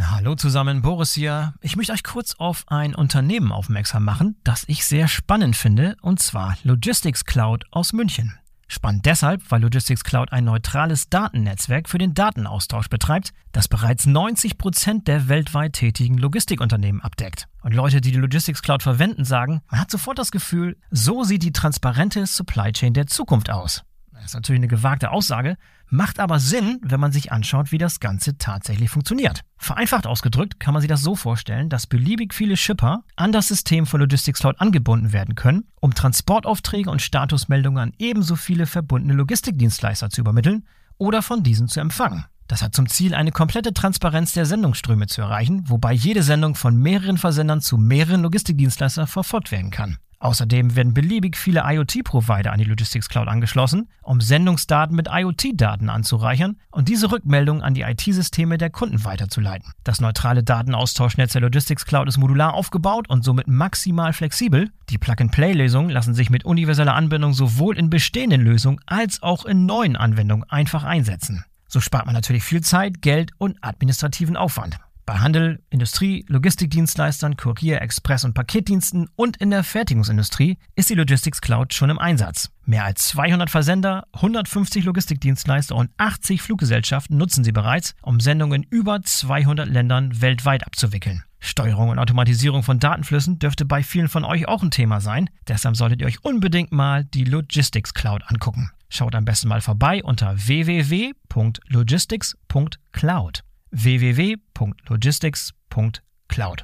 Hallo zusammen, Boris hier. Ich möchte euch kurz auf ein Unternehmen aufmerksam machen, das ich sehr spannend finde, und zwar Logistics Cloud aus München. Spannend deshalb, weil Logistics Cloud ein neutrales Datennetzwerk für den Datenaustausch betreibt, das bereits 90 Prozent der weltweit tätigen Logistikunternehmen abdeckt. Und Leute, die die Logistics Cloud verwenden, sagen, man hat sofort das Gefühl, so sieht die transparente Supply Chain der Zukunft aus. Das ist natürlich eine gewagte Aussage, macht aber Sinn, wenn man sich anschaut, wie das Ganze tatsächlich funktioniert. Vereinfacht ausgedrückt kann man sich das so vorstellen, dass beliebig viele Shipper an das System von Logistics Cloud angebunden werden können, um Transportaufträge und Statusmeldungen an ebenso viele verbundene Logistikdienstleister zu übermitteln oder von diesen zu empfangen. Das hat zum Ziel, eine komplette Transparenz der Sendungsströme zu erreichen, wobei jede Sendung von mehreren Versendern zu mehreren Logistikdienstleistern verfolgt werden kann. Außerdem werden beliebig viele IoT-Provider an die Logistics Cloud angeschlossen, um Sendungsdaten mit IoT-Daten anzureichern und diese Rückmeldungen an die IT-Systeme der Kunden weiterzuleiten. Das neutrale Datenaustauschnetz der Logistics Cloud ist modular aufgebaut und somit maximal flexibel. Die Plug-and-Play-Lösungen lassen sich mit universeller Anbindung sowohl in bestehenden Lösungen als auch in neuen Anwendungen einfach einsetzen. So spart man natürlich viel Zeit, Geld und administrativen Aufwand. Bei Handel, Industrie, Logistikdienstleistern, Kurier, Express- und Paketdiensten und in der Fertigungsindustrie ist die Logistics Cloud schon im Einsatz. Mehr als 200 Versender, 150 Logistikdienstleister und 80 Fluggesellschaften nutzen sie bereits, um Sendungen in über 200 Ländern weltweit abzuwickeln. Steuerung und Automatisierung von Datenflüssen dürfte bei vielen von euch auch ein Thema sein. Deshalb solltet ihr euch unbedingt mal die Logistics Cloud angucken. Schaut am besten mal vorbei unter www.logistics.cloud www.logistics.cloud.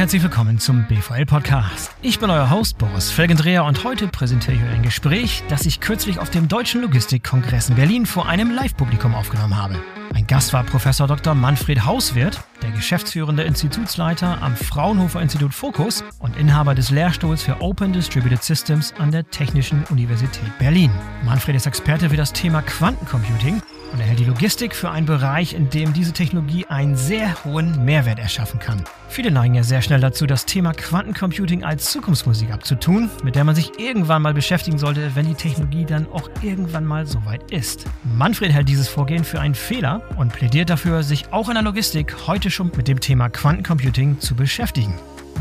herzlich willkommen zum BVL Podcast. Ich bin euer Host Boris Felgendreher und heute präsentiere ich euch ein Gespräch, das ich kürzlich auf dem Deutschen Logistikkongress in Berlin vor einem Live-Publikum aufgenommen habe. Mein Gast war Professor Dr. Manfred Hauswirth, der geschäftsführende Institutsleiter am Fraunhofer Institut Focus und Inhaber des Lehrstuhls für Open Distributed Systems an der Technischen Universität Berlin. Manfred ist Experte für das Thema Quantencomputing und er hält die Logistik für einen Bereich, in dem diese Technologie einen sehr hohen Mehrwert erschaffen kann. Viele neigen ja sehr schnell dazu, das Thema Quantencomputing als Zukunftsmusik abzutun, mit der man sich irgendwann mal beschäftigen sollte, wenn die Technologie dann auch irgendwann mal soweit ist. Manfred hält dieses Vorgehen für einen Fehler und plädiert dafür, sich auch in der Logistik heute schon mit dem Thema Quantencomputing zu beschäftigen.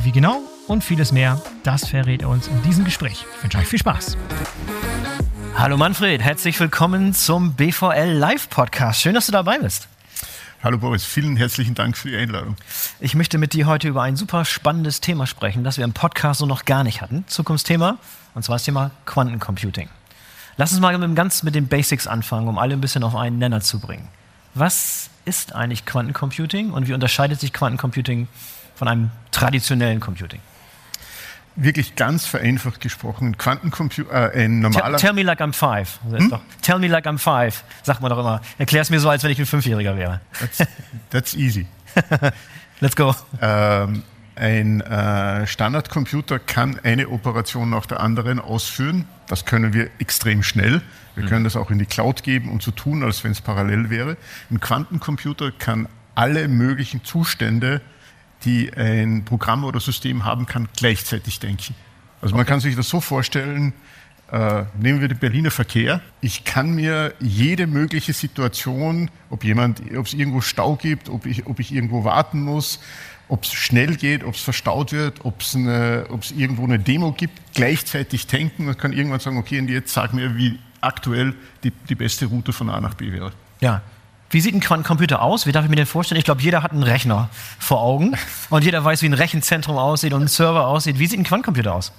Wie genau und vieles mehr, das verrät er uns in diesem Gespräch. Ich wünsche euch viel Spaß. Hallo Manfred, herzlich willkommen zum BVL Live Podcast. Schön, dass du dabei bist. Hallo Boris, vielen herzlichen Dank für die Einladung. Ich möchte mit dir heute über ein super spannendes Thema sprechen, das wir im Podcast so noch gar nicht hatten. Zukunftsthema, und zwar das Thema Quantencomputing. Lass uns mal mit, ganz mit den Basics anfangen, um alle ein bisschen auf einen Nenner zu bringen. Was ist eigentlich Quantencomputing und wie unterscheidet sich Quantencomputing von einem traditionellen Computing? Wirklich ganz vereinfacht gesprochen, Quantencomputer, äh, ein normaler. Tell, tell, me like I'm five. Hm? Tell me like I'm five, sagt man doch immer. Erklär es mir so, als wenn ich ein Fünfjähriger wäre. That's, that's easy. Let's go. Ähm, ein äh, Standardcomputer kann eine Operation nach der anderen ausführen. Das können wir extrem schnell. Wir mhm. können das auch in die Cloud geben und so tun, als wenn es parallel wäre. Ein Quantencomputer kann alle möglichen Zustände die ein Programm oder System haben kann, gleichzeitig denken. Also man kann sich das so vorstellen, äh, nehmen wir den Berliner Verkehr. Ich kann mir jede mögliche Situation, ob jemand, ob es irgendwo Stau gibt, ob ich, ob ich irgendwo warten muss, ob es schnell geht, ob es verstaut wird, ob es irgendwo eine Demo gibt, gleichzeitig denken und kann irgendwann sagen, okay, und jetzt sag mir, wie aktuell die, die beste Route von A nach B wäre. Ja, wie sieht ein Quantencomputer aus? Wie darf ich mir den vorstellen? Ich glaube, jeder hat einen Rechner vor Augen und jeder weiß, wie ein Rechenzentrum aussieht und ein Server aussieht. Wie sieht ein Quantencomputer aus?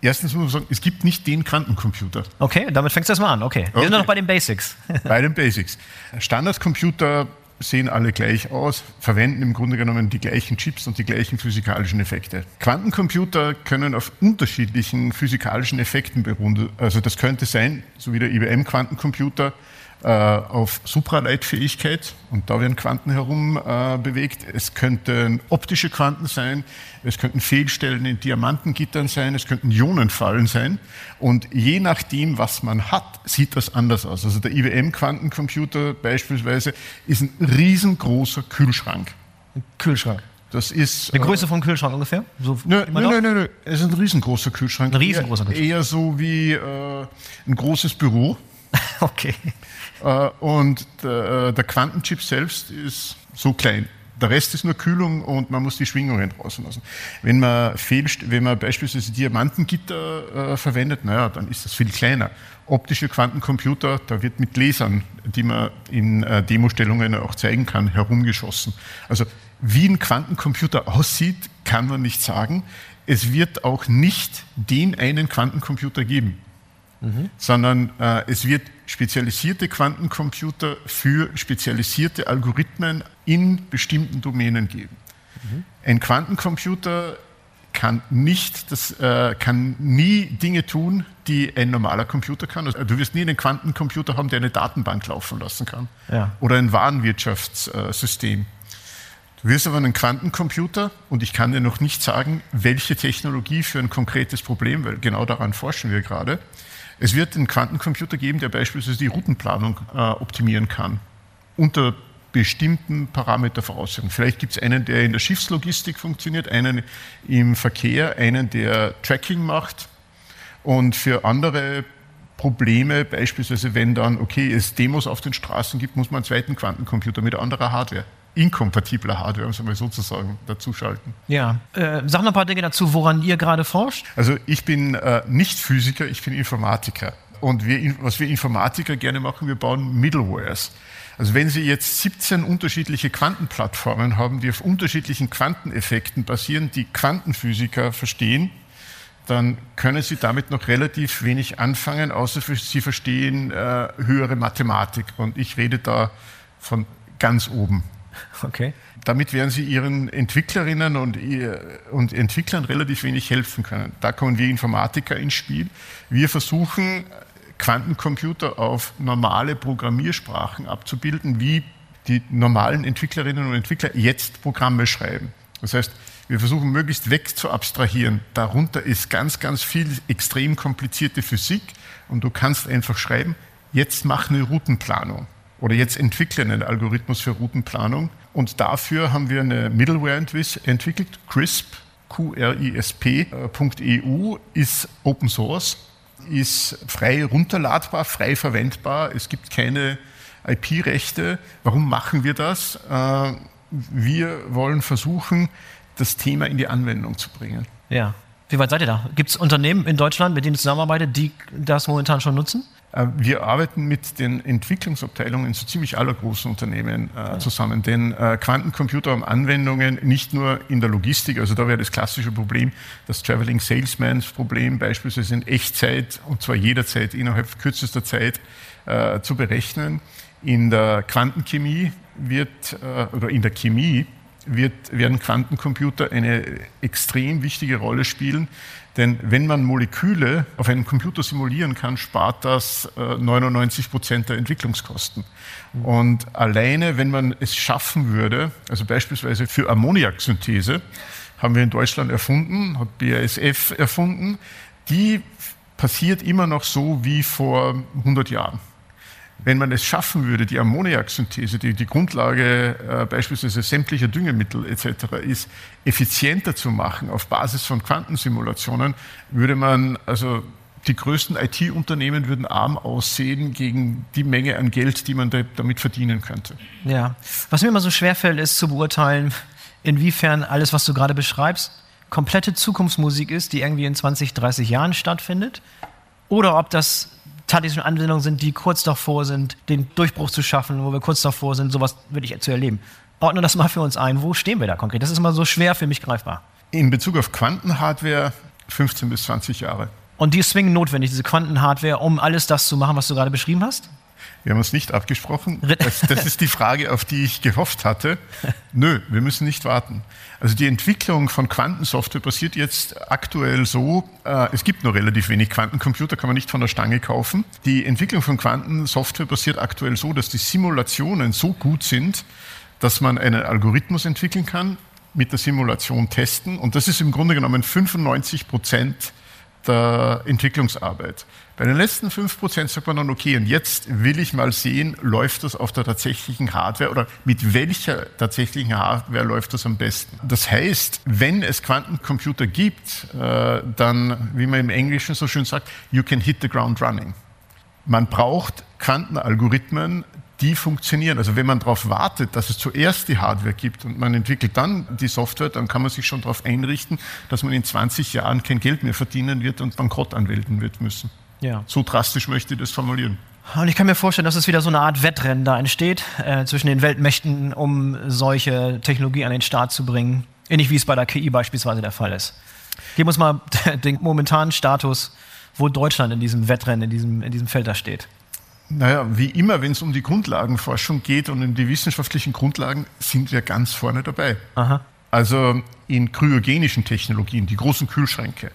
Erstens muss man sagen, es gibt nicht den Quantencomputer. Okay, damit fängst du das mal an. Okay, wir okay. sind noch bei den Basics. Bei den Basics. Standardcomputer sehen alle gleich aus, verwenden im Grunde genommen die gleichen Chips und die gleichen physikalischen Effekte. Quantencomputer können auf unterschiedlichen physikalischen Effekten beruhen. Also das könnte sein, so wie der IBM-Quantencomputer, auf Supraleitfähigkeit und da werden Quanten herum äh, bewegt. Es könnten optische Quanten sein, es könnten Fehlstellen in Diamantengittern sein, es könnten Ionenfallen sein und je nachdem, was man hat, sieht das anders aus. Also der IBM-Quantencomputer beispielsweise ist ein riesengroßer Kühlschrank. Ein Kühlschrank. Das ist. Die Größe äh, vom Kühlschrank ungefähr? So nö, nö, nö, nö, nö. Es ist ein riesengroßer Kühlschrank. Ein riesengroßer Kühlschrank. Eher so wie äh, ein großes Büro. okay. Äh, und der, äh, der Quantenchip selbst ist so klein. Der Rest ist nur Kühlung und man muss die Schwingungen draußen lassen. Wenn man, fehlst, wenn man beispielsweise Diamantengitter äh, verwendet, naja, dann ist das viel kleiner. Optische Quantencomputer, da wird mit Lasern, die man in äh, Demostellungen auch zeigen kann, herumgeschossen. Also wie ein Quantencomputer aussieht, kann man nicht sagen. Es wird auch nicht den einen Quantencomputer geben mhm. sondern äh, es wird spezialisierte Quantencomputer für spezialisierte Algorithmen in bestimmten Domänen geben. Mhm. Ein Quantencomputer kann nicht, das äh, kann nie Dinge tun, die ein normaler Computer kann. Also, du wirst nie einen Quantencomputer haben, der eine Datenbank laufen lassen kann. Ja. Oder ein Warenwirtschaftssystem. Du wirst aber einen Quantencomputer, und ich kann dir noch nicht sagen, welche Technologie für ein konkretes Problem, weil genau daran forschen wir gerade, es wird einen Quantencomputer geben, der beispielsweise die Routenplanung äh, optimieren kann. Unter bestimmten Parametervoraussetzungen. Vielleicht gibt es einen, der in der Schiffslogistik funktioniert, einen im Verkehr, einen, der Tracking macht. Und für andere Probleme, beispielsweise wenn dann, okay, es Demos auf den Straßen gibt, muss man einen zweiten Quantencomputer mit anderer Hardware inkompatibler Hardware, muss man sozusagen dazuschalten. Ja, äh, sag noch ein paar Dinge dazu, woran ihr gerade forscht. Also ich bin äh, nicht Physiker, ich bin Informatiker. Und wir, was wir Informatiker gerne machen, wir bauen Middlewares. Also wenn Sie jetzt 17 unterschiedliche Quantenplattformen haben, die auf unterschiedlichen Quanteneffekten basieren, die Quantenphysiker verstehen, dann können Sie damit noch relativ wenig anfangen, außer Sie verstehen äh, höhere Mathematik. Und ich rede da von ganz oben. Okay. Damit werden Sie Ihren Entwicklerinnen und, und Entwicklern relativ wenig helfen können. Da kommen wir Informatiker ins Spiel. Wir versuchen, Quantencomputer auf normale Programmiersprachen abzubilden, wie die normalen Entwicklerinnen und Entwickler jetzt Programme schreiben. Das heißt, wir versuchen möglichst weg zu abstrahieren. Darunter ist ganz, ganz viel extrem komplizierte Physik und du kannst einfach schreiben, jetzt mach eine Routenplanung oder jetzt entwickeln einen Algorithmus für Routenplanung. Und dafür haben wir eine Middleware entwickelt, CRISP, QRISP.eu, ist Open Source, ist frei runterladbar, frei verwendbar. Es gibt keine IP-Rechte. Warum machen wir das? Äh, wir wollen versuchen, das Thema in die Anwendung zu bringen. Ja. Wie weit seid ihr da? Gibt es Unternehmen in Deutschland, mit denen ihr zusammenarbeitet, die das momentan schon nutzen? Äh, wir arbeiten mit den Entwicklungsabteilungen in so ziemlich aller großen Unternehmen äh, zusammen, denn äh, Quantencomputer haben Anwendungen nicht nur in der Logistik, also da wäre das klassische Problem, das Traveling Salesmans Problem beispielsweise in Echtzeit und zwar jederzeit innerhalb kürzester Zeit äh, zu berechnen. In der Quantenchemie wird, äh, oder in der Chemie wird, werden Quantencomputer eine extrem wichtige Rolle spielen, denn wenn man Moleküle auf einem Computer simulieren kann, spart das 99 äh, Prozent der Entwicklungskosten. Und alleine, wenn man es schaffen würde, also beispielsweise für Ammoniaksynthese, haben wir in Deutschland erfunden, hat BASF erfunden, die passiert immer noch so wie vor 100 Jahren. Wenn man es schaffen würde, die Ammoniaksynthese, die die Grundlage äh, beispielsweise sämtlicher Düngemittel etc. ist, effizienter zu machen auf Basis von Quantensimulationen, würde man also die größten IT-Unternehmen würden arm aussehen gegen die Menge an Geld, die man damit verdienen könnte. Ja, was mir immer so schwerfällt, ist zu beurteilen, inwiefern alles, was du gerade beschreibst, komplette Zukunftsmusik ist, die irgendwie in 20, 30 Jahren stattfindet, oder ob das schon Anwendungen sind, die kurz davor sind, den Durchbruch zu schaffen, wo wir kurz davor sind, sowas wirklich zu erleben. Ordne das mal für uns ein. Wo stehen wir da konkret? Das ist immer so schwer für mich greifbar. In Bezug auf Quantenhardware 15 bis 20 Jahre. Und die ist zwingend notwendig, diese Quantenhardware, um alles das zu machen, was du gerade beschrieben hast? Wir haben uns nicht abgesprochen. Das, das, ist die Frage, auf die ich gehofft hatte. Nö, wir müssen nicht warten. Also die Entwicklung von Quantensoftware passiert jetzt aktuell so, äh, es gibt nur relativ wenig Quantencomputer, kann man nicht von der Stange kaufen. Die Entwicklung von Quantensoftware passiert aktuell so, dass die Simulationen so gut sind, dass man einen Algorithmus entwickeln kann, mit der Simulation testen. Und das ist im Grunde genommen 95 Prozent der Entwicklungsarbeit. Bei den letzten 5% sagt man dann, okay, und jetzt will ich mal sehen, läuft das auf der tatsächlichen Hardware oder mit welcher tatsächlichen Hardware läuft das am besten. Das heißt, wenn es Quantencomputer gibt, äh, dann, wie man im Englischen so schön sagt, you can hit the ground running. Man braucht Quantenalgorithmen, die funktionieren. Also wenn man darauf wartet, dass es zuerst die Hardware gibt und man entwickelt dann die Software, dann kann man sich schon darauf einrichten, dass man in 20 Jahren kein Geld mehr verdienen wird und Bankrott anmelden wird müssen. Ja. So drastisch möchte ich das formulieren. Und ich kann mir vorstellen, dass es wieder so eine Art Wettrennen da entsteht äh, zwischen den Weltmächten, um solche Technologie an den Start zu bringen. Ähnlich wie es bei der KI beispielsweise der Fall ist. Geben uns mal den momentanen Status, wo Deutschland in diesem Wettrennen, in diesem, in diesem Feld da steht. Naja, wie immer, wenn es um die Grundlagenforschung geht und um die wissenschaftlichen Grundlagen, sind wir ganz vorne dabei. Aha. Also in kryogenischen Technologien, die großen Kühlschränke.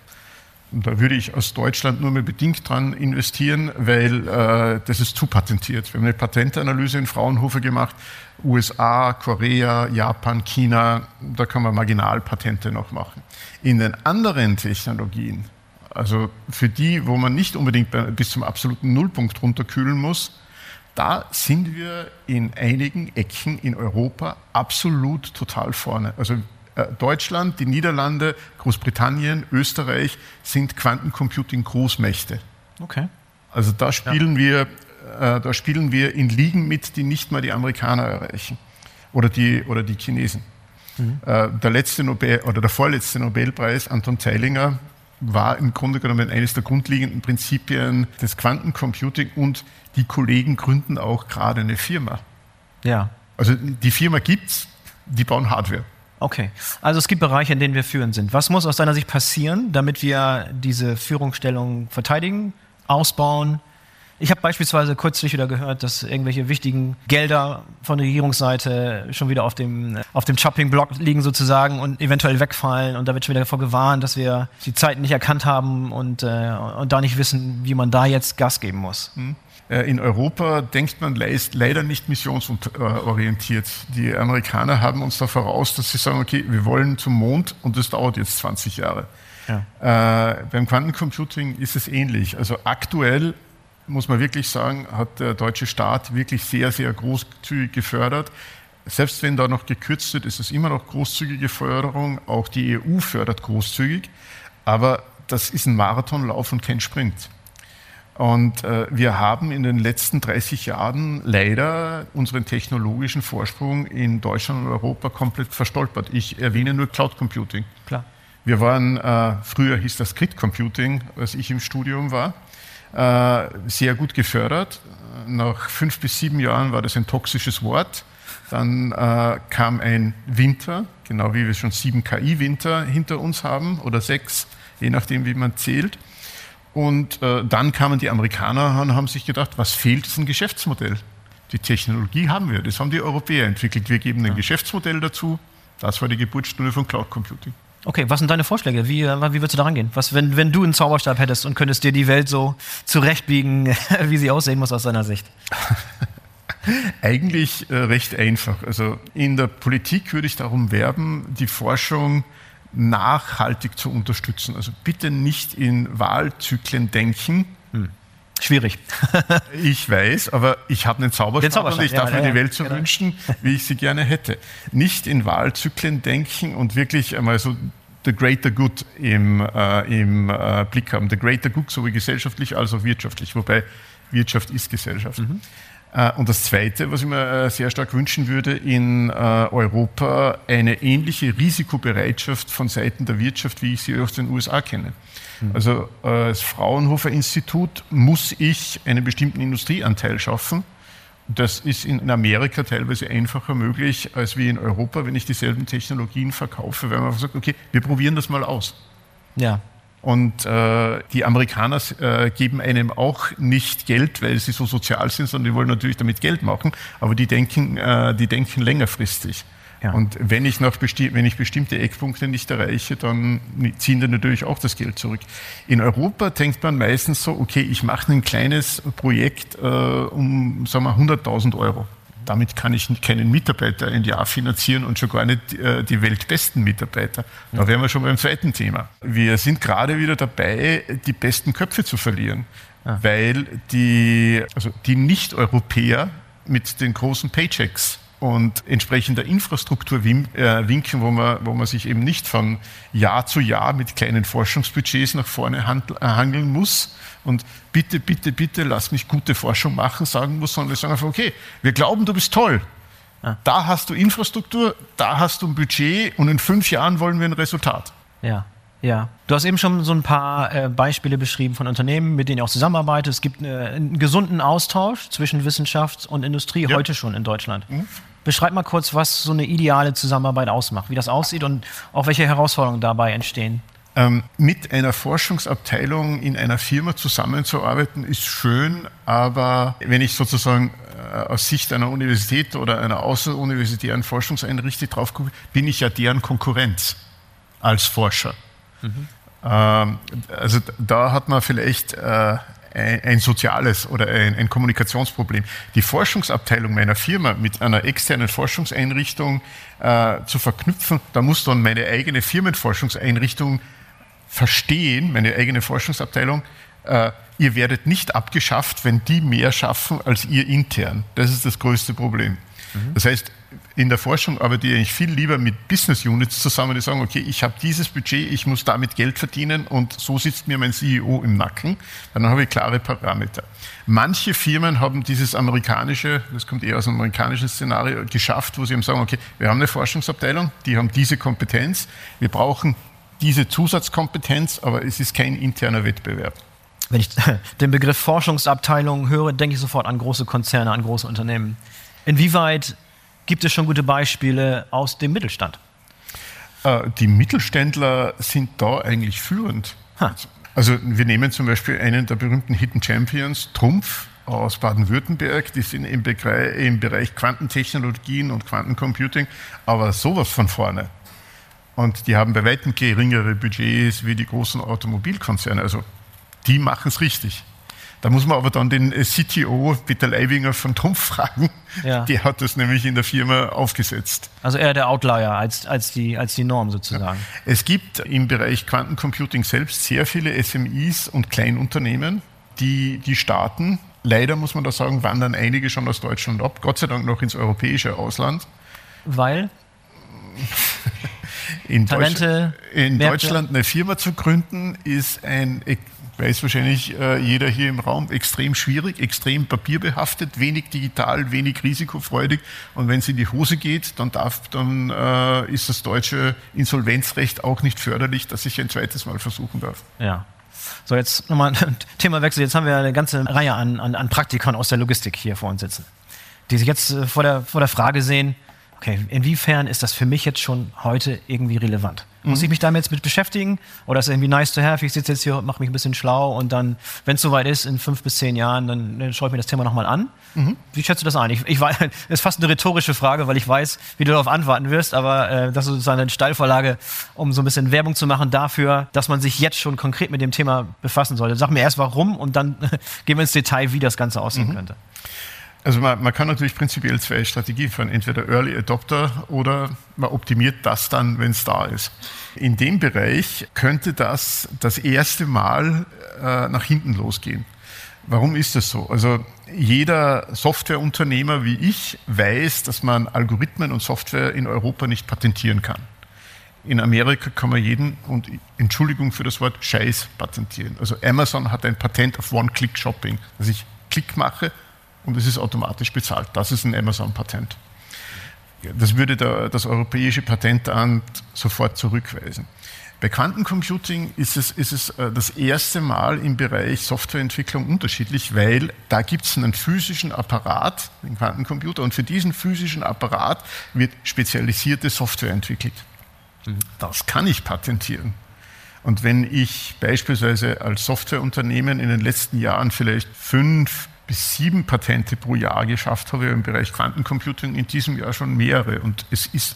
Und da würde ich aus Deutschland nur mehr bedingt dran investieren, weil äh, das ist zu patentiert. Wir haben eine Patentanalyse in Fraunhofer gemacht. USA, Korea, Japan, China, da kann man Marginalpatente noch machen. In den anderen Technologien, also für die, wo man nicht unbedingt bis zum absoluten Nullpunkt runterkühlen muss, da sind wir in einigen Ecken in Europa absolut total vorne. Also äh, Deutschland, die Niederlande, Großbritannien, Österreich sind Quantencomputing-Großmächte. Okay. Also da spielen, ja. wir, äh, da spielen wir in Ligen mit, die nicht mal die Amerikaner erreichen oder die, oder die Chinesen. Mhm. Äh, der letzte Nobel oder der vorletzte Nobelpreis, Anton Zeilinger, war im Grunde genommen eines der grundlegenden Prinzipien des Quantencomputing und die Kollegen gründen auch gerade eine Firma. Ja. Also die Firma gibt's, die bauen Hardware. Okay, also es gibt Bereiche, in denen wir führend sind. Was muss aus deiner Sicht passieren, damit wir diese Führungsstellung verteidigen, ausbauen, ich habe beispielsweise kürzlich wieder gehört, dass irgendwelche wichtigen Gelder von der Regierungsseite schon wieder auf dem, auf dem Chopping-Block liegen sozusagen und eventuell wegfallen. Und da wird schon wieder davor gewarnt, dass wir die Zeiten nicht erkannt haben und, äh, und da nicht wissen, wie man da jetzt Gas geben muss. Hm. Äh, in Europa denkt man leider nicht missionsorientiert. Die Amerikaner haben uns da voraus, dass sie sagen, okay, wir wollen zum Mond und das dauert jetzt 20 Jahre. Ja. Äh, beim Quantencomputing ist es ähnlich. Also aktuell muss man wirklich sagen, hat der deutsche Staat wirklich sehr, sehr großzügig gefördert. Selbst wenn da noch gekürzt wird, ist es immer noch großzügige Förderung. Auch die EU fördert großzügig. Aber das ist ein Marathonlauf und kein Sprint. Und äh, wir haben in den letzten 30 Jahren leider unseren technologischen Vorsprung in Deutschland und Europa komplett verstolpert. Ich erwähne nur Cloud Computing. Klar. Wir waren, äh, früher hieß das Grid Computing, als ich im Studium war. Äh, sehr gut gefördert. Nach fünf bis sieben Jahren war das ein toxisches Wort. Dann äh, kam ein Winter, genau wie wir schon sieben KI-Winter hinter uns haben oder sechs, je nachdem, wie man zählt. Und äh, dann kamen die Amerikaner und haben sich gedacht, was fehlt, ist ein Geschäftsmodell. Die Technologie haben wir, das haben die Europäer entwickelt. Wir geben ein ja. Geschäftsmodell dazu. Das war die Geburtsstunde von Cloud Computing. Okay, was sind deine Vorschläge? Wie, äh, wie würdest du da rangehen? Was, wenn, wenn du einen Zauberstab hättest und könntest dir die Welt so zurechtbiegen, wie sie aussehen muss aus deiner Sicht? Eigentlich äh, recht einfach. Also in der Politik würde ich darum werben, die Forschung nachhaltig zu unterstützen. Also bitte nicht in Wahlzyklen denken. Schwierig. ich weiß, aber ich habe einen Zauberstab, Zauberstab und ich darf ja, mir ja, die Welt so genau. wünschen, wie ich sie gerne hätte. Nicht in Wahlzyklen denken und wirklich einmal so the greater good im, äh, im äh, Blick haben. The greater good sowohl gesellschaftlich als auch wirtschaftlich, wobei Wirtschaft ist Gesellschaft. Mhm. Äh, und das Zweite, was ich mir äh, sehr stark wünschen würde, in äh, Europa eine ähnliche Risikobereitschaft von Seiten der Wirtschaft, wie ich sie aus den USA kenne. Mhm. Also als Fraunhofer Institut muss ich einen bestimmten Industrieanteil schaffen. Das ist in Amerika teilweise einfacher möglich als wie in Europa, wenn ich dieselben Technologien verkaufe, weil man sagt, okay, wir probieren das mal aus. Ja. Und äh, die Amerikaner äh, geben einem auch nicht Geld, weil sie so sozial sind, sondern die wollen natürlich damit Geld machen, aber die denken, äh, die denken längerfristig. Ja. Und wenn ich, noch wenn ich bestimmte Eckpunkte nicht erreiche, dann ziehen die natürlich auch das Geld zurück. In Europa denkt man meistens so, okay, ich mache ein kleines Projekt äh, um sagen wir, 100.000 Euro. Damit kann ich keinen Mitarbeiter ein Jahr finanzieren und schon gar nicht äh, die weltbesten Mitarbeiter. Da wären wir schon beim zweiten Thema. Wir sind gerade wieder dabei, die besten Köpfe zu verlieren, ja. weil die, also die Nicht-Europäer mit den großen Paychecks und entsprechender Infrastruktur äh, winken, wo man, wo man sich eben nicht von Jahr zu Jahr mit kleinen Forschungsbudgets nach vorne äh, hangeln muss und bitte, bitte, bitte, lass mich gute Forschung machen, sagen muss, sondern wir sagen einfach, okay, wir glauben, du bist toll. Ja. Da hast du Infrastruktur, da hast du ein Budget und in fünf Jahren wollen wir ein Resultat. Ja. Ja, du hast eben schon so ein paar äh, Beispiele beschrieben von Unternehmen, mit denen ihr auch zusammenarbeitet. Es gibt äh, einen gesunden Austausch zwischen Wissenschaft und Industrie ja. heute schon in Deutschland. Mhm. Beschreib mal kurz, was so eine ideale Zusammenarbeit ausmacht, wie das aussieht und auch welche Herausforderungen dabei entstehen. Ähm, mit einer Forschungsabteilung in einer Firma zusammenzuarbeiten ist schön, aber wenn ich sozusagen äh, aus Sicht einer Universität oder einer außeruniversitären Forschungseinrichtung drauf gucke, bin ich ja deren Konkurrenz als Forscher. Mhm. Ähm, also da hat man vielleicht äh, ein, soziales oder ein, ein, Kommunikationsproblem. Die Forschungsabteilung meiner Firma mit einer externen Forschungseinrichtung äh, zu verknüpfen, da muss dann meine eigene Firmenforschungseinrichtung verstehen, meine eigene Forschungsabteilung, äh, ihr werdet nicht abgeschafft, wenn die mehr schaffen als ihr intern. Das ist das größte Problem. Mhm. Das heißt, in der Forschung arbeite ich eigentlich viel lieber mit Business Units zusammen, die sagen, okay, ich habe dieses Budget, ich muss damit Geld verdienen und so sitzt mir mein CEO im Nacken. Dann habe ich klare Parameter. Manche Firmen haben dieses amerikanische, das kommt eher aus dem amerikanischen Szenario, geschafft, wo sie eben sagen, okay, wir haben eine Forschungsabteilung, die haben diese Kompetenz, wir brauchen diese Zusatzkompetenz, aber es ist kein interner Wettbewerb. Wenn ich den Begriff Forschungsabteilung höre, denke ich sofort an große Konzerne, an große Unternehmen. Inwieweit gibt es schon gute Beispiele aus dem Mittelstand? Äh, die Mittelständler sind da eigentlich führend. Ha. Also wir nehmen zum Beispiel einen der berühmten Hidden Champions, Trumpf aus Baden-Württemberg, die sind im Bereich, im Bereich Quantentechnologien und Quantencomputing, aber sowas von vorne. Und die haben bei weitem geringere Budgets wie die großen Automobilkonzerne. Also die machen es richtig. Da muss man aber dann den CTO Peter Leibinger von Trumpf fragen. Ja. Der hat das nämlich in der Firma aufgesetzt. Also eher der Outlier als, als, die, als die Norm sozusagen. Ja. Es gibt im Bereich Quantencomputing selbst sehr viele SMIs und Kleinunternehmen, die, die starten. Leider muss man da sagen, wandern einige schon aus Deutschland ab. Gott sei Dank noch ins europäische Ausland. Weil? in, Talente, Deutsch, in Deutschland eine Firma zu gründen, ist ein, weiß wahrscheinlich äh, jeder hier im Raum, extrem schwierig, extrem papierbehaftet, wenig digital, wenig risikofreudig. Und wenn es in die Hose geht, dann, darf, dann äh, ist das deutsche Insolvenzrecht auch nicht förderlich, dass ich ein zweites Mal versuchen darf. Ja. So, jetzt nochmal Themawechsel. Jetzt haben wir eine ganze Reihe an, an, an Praktikern aus der Logistik hier vor uns sitzen, die sich jetzt äh, vor, der, vor der Frage sehen, okay, inwiefern ist das für mich jetzt schon heute irgendwie relevant? Muss ich mich damit jetzt mit beschäftigen? Oder ist es irgendwie nice to have? Ich sitze jetzt hier, mache mich ein bisschen schlau und dann, wenn es soweit ist, in fünf bis zehn Jahren, dann, dann schaue ich mir das Thema nochmal an. Mhm. Wie schätzt du das ein? Ich, ich weiß, das ist fast eine rhetorische Frage, weil ich weiß, wie du darauf antworten wirst, aber äh, das ist sozusagen eine Steilvorlage, um so ein bisschen Werbung zu machen dafür, dass man sich jetzt schon konkret mit dem Thema befassen sollte. Sag mir erst warum und dann gehen wir ins Detail, wie das Ganze aussehen mhm. könnte. Also man, man, kann natürlich prinzipiell zwei Strategien fahren, entweder Early Adopter oder man optimiert das dann, wenn es da ist. In dem Bereich könnte das das erste Mal äh, nach hinten losgehen. Warum ist das so? Also jeder Softwareunternehmer wie ich weiß, dass man Algorithmen und Software in Europa nicht patentieren kann. In Amerika kann man jeden, und Entschuldigung für das Wort, Scheiß patentieren. Also Amazon hat ein Patent auf One-Click-Shopping, dass ich Klick mache und es ist automatisch bezahlt. Das ist ein Amazon-Patent. Das würde der, das Europäische Patentamt sofort zurückweisen. Bei Quantencomputing ist es, ist es äh, das erste Mal im Bereich Softwareentwicklung unterschiedlich, weil da gibt es einen physischen Apparat, den Quantencomputer, und für diesen physischen Apparat wird spezialisierte Software entwickelt. Mhm. Das kann ich patentieren. Und wenn ich beispielsweise als Softwareunternehmen in den letzten Jahren vielleicht fünf bis sieben Patente pro Jahr geschafft habe im Bereich Quantencomputing, in diesem Jahr schon mehrere. Und es ist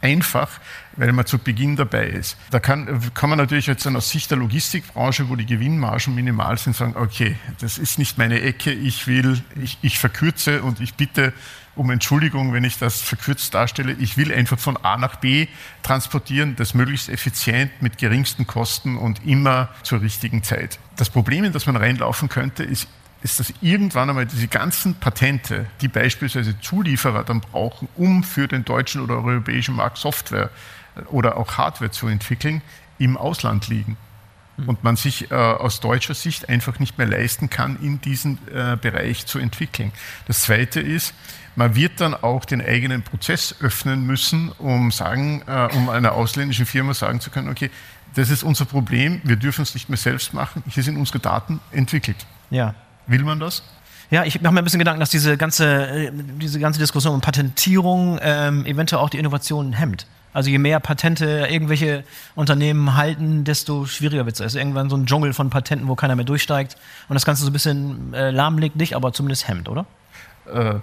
einfach, weil man zu Beginn dabei ist. Da kann, kann man natürlich jetzt aus Sicht der Logistikbranche, wo die Gewinnmargen minimal sind, sagen, okay, das ist nicht meine Ecke, ich will, ich, ich verkürze und ich bitte um Entschuldigung, wenn ich das verkürzt darstelle. Ich will einfach von A nach B transportieren, das möglichst effizient mit geringsten Kosten und immer zur richtigen Zeit. Das Problem, in das man reinlaufen könnte, ist ist, dass irgendwann einmal diese ganzen Patente, die beispielsweise Zulieferer dann brauchen, um für den deutschen oder europäischen Markt Software oder auch Hardware zu entwickeln, im Ausland liegen. Hm. Und man sich äh, aus deutscher Sicht einfach nicht mehr leisten kann, in diesem äh, Bereich zu entwickeln. Das Zweite ist, man wird dann auch den eigenen Prozess öffnen müssen, um, sagen, äh, um einer ausländischen Firma sagen zu können, okay, das ist unser Problem, wir dürfen es nicht mehr selbst machen, hier sind unsere Daten entwickelt. Ja. Will man das? Ja, ich mache mir ein bisschen Gedanken, dass diese ganze, äh, diese ganze Diskussion um Patentierung ähm, eventuell auch die Innovation hemmt. Also je mehr Patente irgendwelche Unternehmen halten, desto schwieriger wird es. Es ist irgendwann so ein Dschungel von Patenten, wo keiner mehr durchsteigt und das Ganze so ein bisschen äh, lahmlegt, nicht, aber zumindest hemmt, oder? Äh,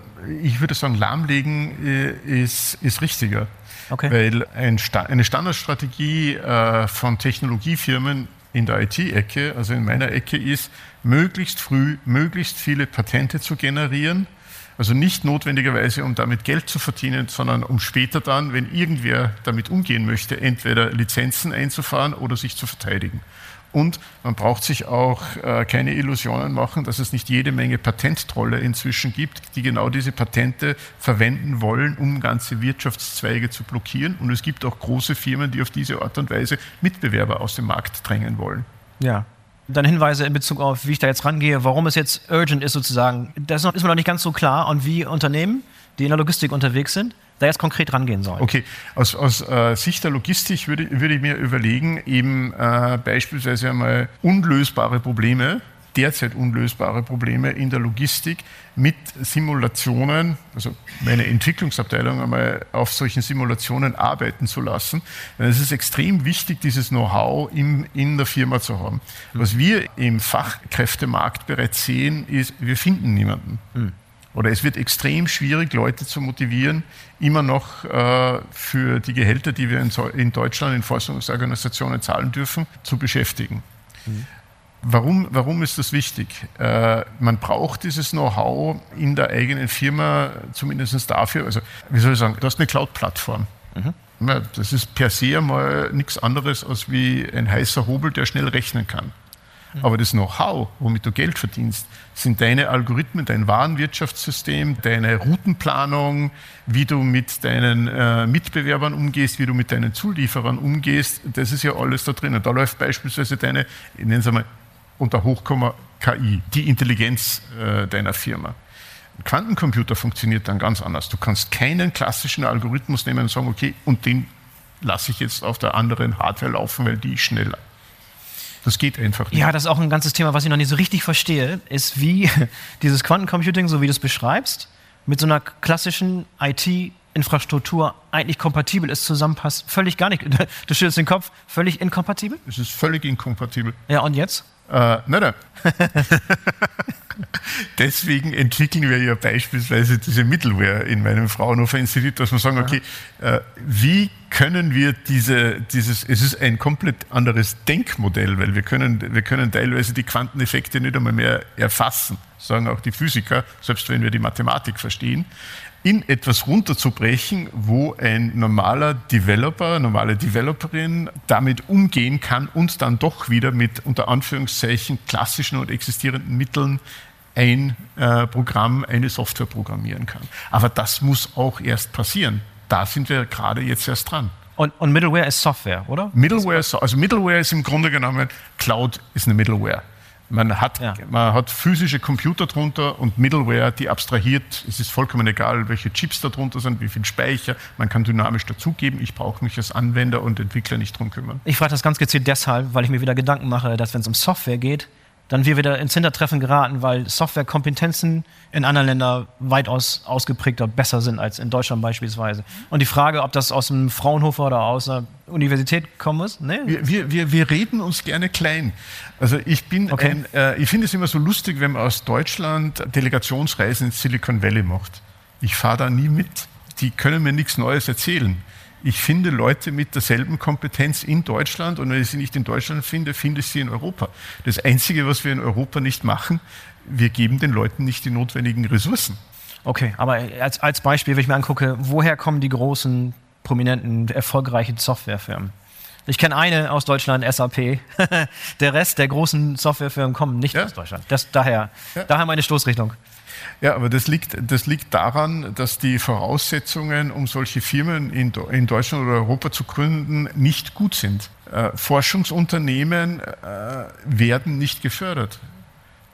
ich würde sagen, lahmlegen äh, ist, ist richtiger. Okay. Weil ein Sta eine Standardstrategie äh, von Technologiefirmen in der IT-Ecke, also in meiner Ecke, ist, möglichst früh möglichst viele Patente zu generieren. Also nicht notwendigerweise, um damit Geld zu verdienen, sondern um später dann, wenn irgendwer damit umgehen möchte, entweder Lizenzen einzufahren oder sich zu verteidigen. Und man braucht sich auch äh, keine Illusionen machen, dass es nicht jede Menge Patenttrolle inzwischen gibt, die genau diese Patente verwenden wollen, um ganze Wirtschaftszweige zu blockieren. Und es gibt auch große Firmen, die auf diese Art und Weise Mitbewerber aus dem Markt drängen wollen. Ja. Dann Hinweise in Bezug auf, wie ich da jetzt rangehe, warum es jetzt urgent ist sozusagen. Das ist mir noch nicht ganz so klar. Und wie Unternehmen, die in der Logistik unterwegs sind, da jetzt konkret rangehen sollen? Okay, aus, aus äh, Sicht der Logistik würde, würde ich mir überlegen, eben äh, beispielsweise einmal unlösbare Probleme, derzeit unlösbare Probleme in der Logistik mit Simulationen, also meine Entwicklungsabteilung einmal auf solchen Simulationen arbeiten zu lassen. Denn es ist extrem wichtig, dieses Know-how in der Firma zu haben. Was wir im Fachkräftemarkt bereits sehen, ist, wir finden niemanden. Mhm oder es wird extrem schwierig, Leute zu motivieren, immer noch äh, für die Gehälter, die wir in, in, Deutschland in Forschungsorganisationen zahlen dürfen, zu beschäftigen. Mhm. Warum, warum ist das wichtig? Äh, man braucht dieses Know-how in der eigenen Firma, zumindest dafür. Also, wie soll ich sagen, du hast eine Cloud-Plattform. Mhm. Das ist per se mal nichts anderes als wie ein heißer Hobel, der schnell rechnen kann. Mhm. Aber das Know-how, womit du Geld verdienst, sind deine Algorithmen, dein Warenwirtschaftssystem, deine Routenplanung, wie du mit deinen äh, Mitbewerbern umgehst, wie du mit deinen Zulieferern umgehst. Das ist ja alles da drin. Und da läuft beispielsweise deine, ich nenne es einmal unter Hochkomma KI, die Intelligenz äh, deiner Firma. Quantencomputer funktioniert dann ganz anders. Du kannst keinen klassischen Algorithmus nehmen und sagen, okay, und den lasse ich jetzt auf der anderen Hardware laufen, weil die ist schneller. Das geht einfach nicht. Ja, das ist auch ein ganzes Thema, was ich noch nicht so richtig verstehe, ist, wie dieses Quantencomputing, so wie du es beschreibst, mit so einer klassischen IT-Infrastruktur eigentlich kompatibel ist, zusammenpasst. Völlig gar nicht. Du schüttelst den Kopf, völlig inkompatibel? Es ist völlig inkompatibel. Ja, und jetzt? Äh, nein, nein. Deswegen entwickeln wir ja beispielsweise diese Middleware in meinem Fraunhofer Institut, dass wir sagen, okay, äh, wie können wir diese, dieses, es ist ein komplett anderes Denkmodell, weil wir können, wir können teilweise die Quanteneffekte nicht einmal mehr erfassen, sagen auch die Physiker, selbst wenn wir die Mathematik verstehen in etwas runterzubrechen, wo ein normaler Developer, normale Developerin damit umgehen kann und dann doch wieder mit unter Anführungszeichen klassischen und existierenden Mitteln ein äh, Programm, eine Software programmieren kann. Aber das muss auch erst passieren. Da sind wir gerade jetzt erst dran. Und, und Middleware ist Software, oder? Middleware, also Middleware ist im Grunde genommen, Cloud ist eine Middleware. Man hat, ja. man hat physische Computer drunter und Middleware, die abstrahiert. Es ist vollkommen egal, welche Chips da drunter sind, wie viel Speicher. Man kann dynamisch dazugeben. Ich brauche mich als Anwender und Entwickler nicht drum kümmern. Ich frage das ganz gezielt deshalb, weil ich mir wieder Gedanken mache, dass wenn es um Software geht, dann wir wieder ins Hintertreffen geraten, weil Softwarekompetenzen in anderen Ländern weitaus ausgeprägter besser sind als in Deutschland beispielsweise. Und die Frage, ob das aus einem Fraunhofer oder aus einer Universität kommen muss? Nee. Wir, wir, wir reden uns gerne klein. Also ich bin okay. ein, äh, ich finde es immer so lustig, wenn man aus Deutschland Delegationsreisen ins Silicon Valley macht. Ich fahre da nie mit. Die können mir nichts Neues erzählen. Ich finde Leute mit derselben Kompetenz in Deutschland und wenn ich sie nicht in Deutschland finde, finde ich sie in Europa. Das Einzige, was wir in Europa nicht machen, wir geben den Leuten nicht die notwendigen Ressourcen. Okay, aber als, als Beispiel, wenn ich mir angucke, woher kommen die großen, prominenten, erfolgreichen Softwarefirmen? Ich kenne eine aus Deutschland, SAP. der Rest der großen Softwarefirmen kommen nicht ja. aus Deutschland. Das, daher, ja. daher meine Stoßrichtung. Ja, aber das liegt, das liegt daran, dass die Voraussetzungen, um solche Firmen in, in Deutschland oder Europa zu gründen, nicht gut sind. Äh, Forschungsunternehmen äh, werden nicht gefördert.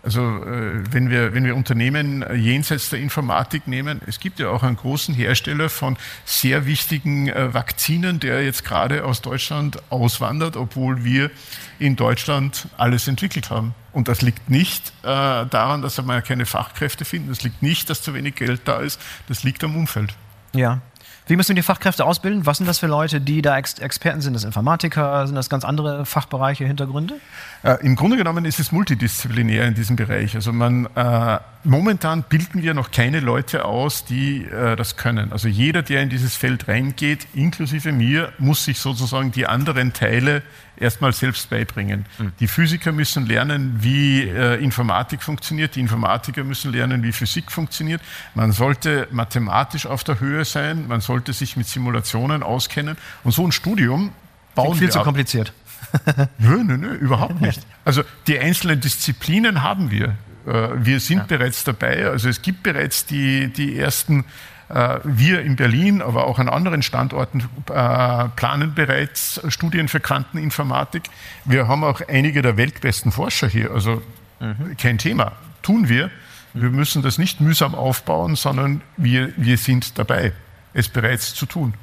Also äh, wenn, wir, wenn wir Unternehmen jenseits der Informatik nehmen, es gibt ja auch einen großen Hersteller von sehr wichtigen äh, Vakzinen, der jetzt gerade aus Deutschland auswandert, obwohl wir in Deutschland alles entwickelt haben. Und das liegt nicht äh, daran, dass wir keine Fachkräfte finden, das liegt nicht, dass zu wenig Geld da ist, das liegt am Umfeld. Ja, wie müssen wir die Fachkräfte ausbilden? Was sind das für Leute, die da Ex Experten sind? Das Informatiker? Sind das ganz andere Fachbereiche, Hintergründe? Äh, Im Grunde genommen ist es multidisziplinär in diesem Bereich. Also man, äh, momentan bilden wir noch keine Leute aus, die äh, das können. Also jeder, der in dieses Feld reingeht, inklusive mir, muss sich sozusagen die anderen Teile erstmal selbst beibringen. Mhm. Die Physiker müssen lernen, wie äh, Informatik funktioniert, die Informatiker müssen lernen, wie Physik funktioniert. Man sollte mathematisch auf der Höhe sein, man sollte sich mit Simulationen auskennen. Und so ein Studium bauen Klingt viel zu ab. kompliziert. nö, nö, nö, überhaupt nicht. Also die einzelnen Disziplinen haben wir. Äh, wir sind ja. bereits dabei. Also es gibt bereits die, die ersten wir in Berlin, aber auch an anderen Standorten äh, planen bereits Studien für Quanteninformatik. Wir haben auch einige der weltbesten Forscher hier, also mhm. kein Thema, tun wir. Wir müssen das nicht mühsam aufbauen, sondern wir, wir sind dabei, es bereits zu tun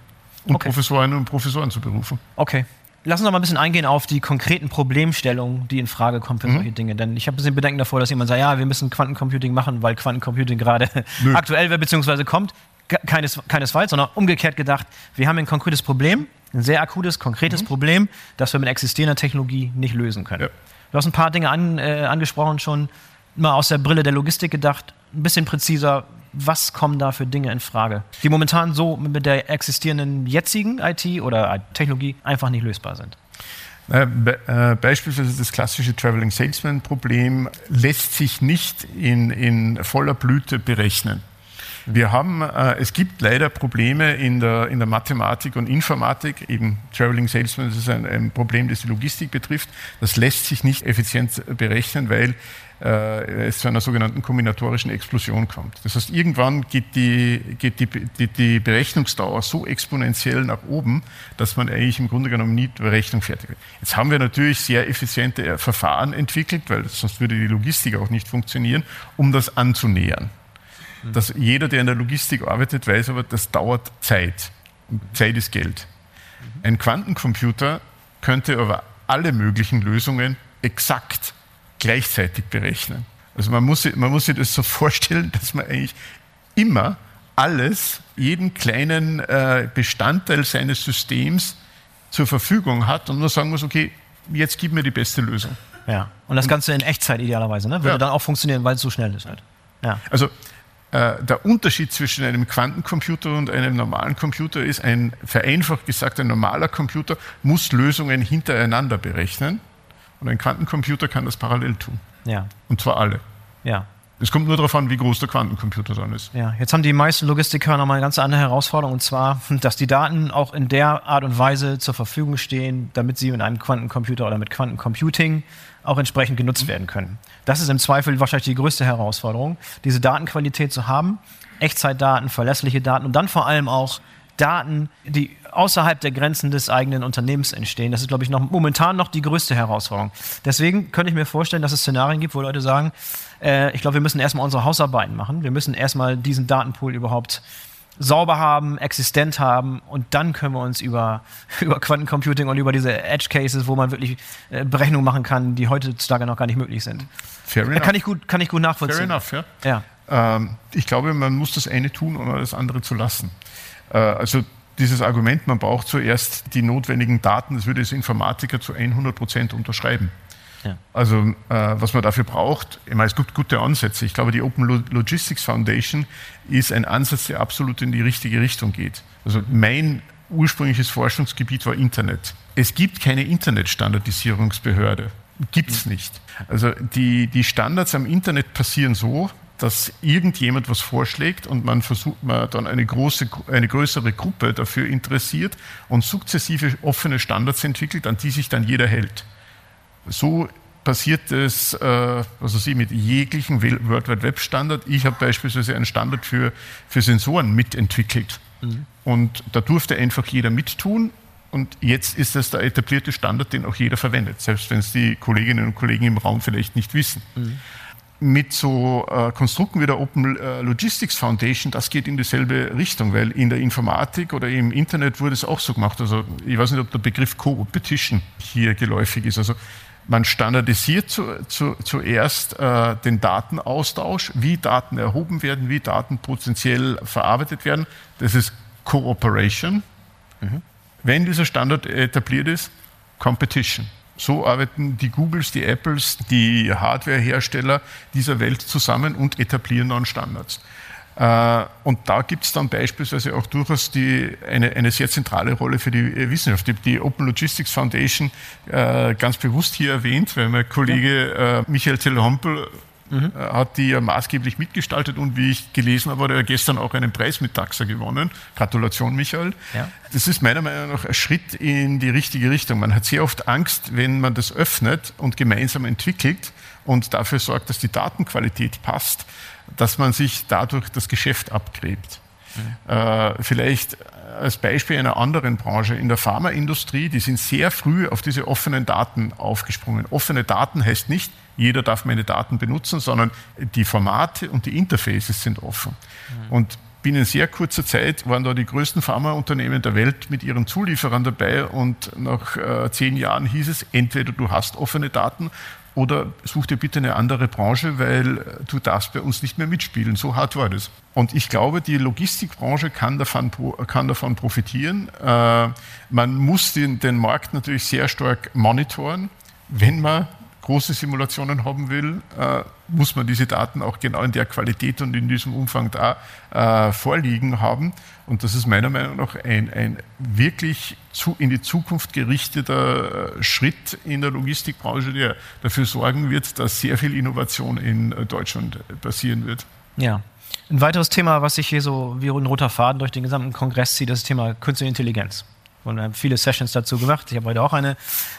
und okay. Professorinnen und Professoren zu berufen. Okay. Lass uns noch mal ein bisschen eingehen auf die konkreten Problemstellungen, die in Frage kommen für mhm. solche Dinge. Denn ich habe ein bisschen Bedenken davor, dass jemand sagt, ja, wir müssen Quantencomputing machen, weil Quantencomputing gerade aktuell wird bzw. kommt keines, keinesfalls, sondern umgekehrt gedacht, wir haben ein konkretes Problem, ein sehr akutes, konkretes mhm. Problem, das wir mit existierender Technologie nicht lösen können. Ja. Du hast ein paar Dinge an, äh, angesprochen schon, mal aus der Brille der Logistik gedacht, ein bisschen präziser, was kommen da für Dinge in Frage, die momentan so mit der existierenden jetzigen IT oder Technologie einfach nicht lösbar sind? Äh, beispielsweise das klassische Traveling Salesman Problem lässt sich nicht in, in voller Blüte berechnen. Wir haben, äh, es gibt leider Probleme in der, in der Mathematik und Informatik, eben Traveling Salesman, das ist ein, ein Problem, das die Logistik betrifft. Das lässt sich nicht effizient berechnen, weil äh, es zu einer sogenannten kombinatorischen Explosion kommt. Das heißt, irgendwann geht, die, geht die, die, die, Berechnungsdauer so exponentiell nach oben, dass man eigentlich im Grunde genommen nie die Berechnung fertig wird. Jetzt haben wir natürlich sehr effiziente Verfahren entwickelt, weil sonst würde die Logistik auch nicht funktionieren, um das anzunähern dass jeder, der in der Logistik arbeitet, weiß aber, das dauert Zeit. Und Zeit ist Geld. Ein Quantencomputer könnte aber alle möglichen Lösungen exakt gleichzeitig berechnen. Also man muss, man muss sich das so vorstellen, dass man eigentlich immer alles, jeden kleinen äh, Bestandteil seines Systems zur Verfügung hat und nur sagen muss, okay, jetzt gib mir die beste Lösung. Ja, und das Ganze in Echtzeit idealerweise, ne? Würde ja. dann auch funktionieren, weil es so schnell ist halt. Ja. Also der Unterschied zwischen einem Quantencomputer und einem normalen Computer ist, ein vereinfacht gesagt, ein normaler Computer muss Lösungen hintereinander berechnen und ein Quantencomputer kann das parallel tun. Ja. Und zwar alle. Ja. Es kommt nur darauf an, wie groß der Quantencomputer dann ist. Ja, jetzt haben die meisten Logistiker nochmal eine ganz andere Herausforderung, und zwar, dass die Daten auch in der Art und Weise zur Verfügung stehen, damit sie mit einem Quantencomputer oder mit Quantencomputing auch entsprechend genutzt werden können. Das ist im Zweifel wahrscheinlich die größte Herausforderung, diese Datenqualität zu haben, Echtzeitdaten, verlässliche Daten und dann vor allem auch Daten, die außerhalb der Grenzen des eigenen Unternehmens entstehen. Das ist, glaube ich, noch, momentan noch die größte Herausforderung. Deswegen könnte ich mir vorstellen, dass es Szenarien gibt, wo Leute sagen, äh, ich glaube, wir müssen erstmal unsere Hausarbeiten machen. Wir müssen erstmal diesen Datenpool überhaupt sauber haben, existent haben und dann können wir uns über, über Quantencomputing und über diese Edge Cases, wo man wirklich äh, Berechnungen machen kann, die heutzutage noch gar nicht möglich sind. Fair enough. Kann ich gut, kann ich gut nachvollziehen. Fair enough, ja. ja. Ähm, ich glaube, man muss das eine tun, um das andere zu lassen. Äh, also dieses Argument, man braucht zuerst die notwendigen Daten, das würde das Informatiker zu 100 Prozent unterschreiben. Ja. Also äh, was man dafür braucht, ich meine, es gibt gute Ansätze. Ich glaube, die Open Logistics Foundation ist ein Ansatz, der absolut in die richtige Richtung geht. Also mein ursprüngliches Forschungsgebiet war Internet. Es gibt keine Internetstandardisierungsbehörde. Gibt es nicht. Also die, die Standards am Internet passieren so, dass irgendjemand was vorschlägt und man versucht, man dann eine, große, eine größere Gruppe dafür interessiert und sukzessive offene Standards entwickelt, an die sich dann jeder hält. So passiert es, äh, weiß ich, mit jeglichen World Wide Web Standard. Ich habe beispielsweise einen Standard für, für Sensoren mitentwickelt. Mhm. Und da durfte einfach jeder mittun. Und jetzt ist das der etablierte Standard, den auch jeder verwendet, selbst wenn es die Kolleginnen und Kollegen im Raum vielleicht nicht wissen. Mhm mit so äh, Konstrukten wie der Open äh, Logistics Foundation, das geht in dieselbe Richtung, weil in der Informatik oder im Internet wurde es auch so gemacht. Also ich weiß nicht, ob der Begriff Co-Petition hier geläufig ist. Also man standardisiert zu, zu, zuerst äh, den Datenaustausch, wie Daten erhoben werden, wie Daten potenziell verarbeitet werden. Das ist Cooperation. Mhm. Wenn dieser Standard etabliert ist, Competition. So arbeiten die Googles, die Apples, die Hardwarehersteller dieser Welt zusammen und etablieren dann Standards. Äh, und da gibt es dann beispielsweise auch durchaus die, eine, eine sehr zentrale Rolle für die Wissenschaft. Die, die Open Logistics Foundation äh, ganz bewusst hier erwähnt, weil mein Kollege äh, Michael Telehompel mhm. Äh, hat die ja maßgeblich mitgestaltet und wie ich gelesen habe, hat er gestern auch einen Preis mit Taxa gewonnen. Gratulation, Michael. Ja. Das ist meiner Meinung nach ein Schritt in die richtige Richtung. Man hat sehr oft Angst, wenn man das öffnet und gemeinsam entwickelt und dafür sorgt, dass die Datenqualität passt, dass man sich dadurch das Geschäft abgräbt. Mhm. Äh, vielleicht als Beispiel einer anderen Branche, in der Pharmaindustrie, die sind sehr früh auf diese offenen Daten aufgesprungen. Offene Daten heißt nicht, jeder darf meine Daten benutzen, sondern die Formate und die Interfaces sind offen. Mhm. Und binnen sehr kurzer Zeit waren da die größten Pharmaunternehmen der Welt mit ihren Zulieferern dabei und nach äh, zehn Jahren hieß es, entweder du hast offene Daten oder such dir bitte eine andere Branche, weil du darfst bei uns nicht mehr mitspielen. So hart war das. Und ich glaube, die Logistikbranche kann davon, kann davon profitieren. Äh, man muss den, den Markt natürlich sehr stark monitoren. Wenn man große Simulationen haben will, äh, muss man diese Daten auch genau in der Qualität und in diesem Umfang da äh, vorliegen haben. Und das ist meiner Meinung nach ein, ein wirklich zu, in die Zukunft gerichteter äh, Schritt in der Logistikbranche, der dafür sorgen wird, dass sehr viel Innovation in äh, Deutschland passieren wird. Ja. Ein weiteres Thema, was sich hier so wie ein roter Faden durch den gesamten Kongress zieht, ist das Thema Künstliche Intelligenz. Und wir haben viele Sessions dazu gemacht. Ich habe heute auch eine,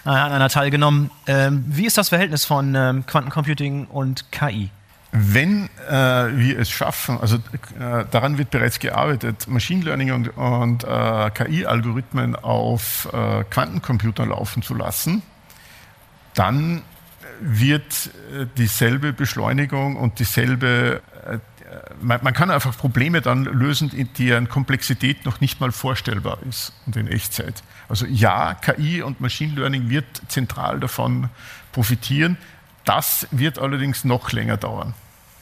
äh, an einer teilgenommen. Ähm, wie ist das Verhältnis von ähm, Quantencomputing und KI? Wenn äh, wir es schaffen, also äh, daran wird bereits gearbeitet, Machine Learning und, und äh, KI-Algorithmen auf äh, Quantencomputern laufen zu lassen, dann wird äh, dieselbe Beschleunigung und dieselbe man, man, kann einfach Probleme dann lösen, deren Komplexität noch nicht mal vorstellbar ist und in Echtzeit. Also ja, KI und Machine Learning wird zentral davon profitieren. Das wird allerdings noch länger dauern.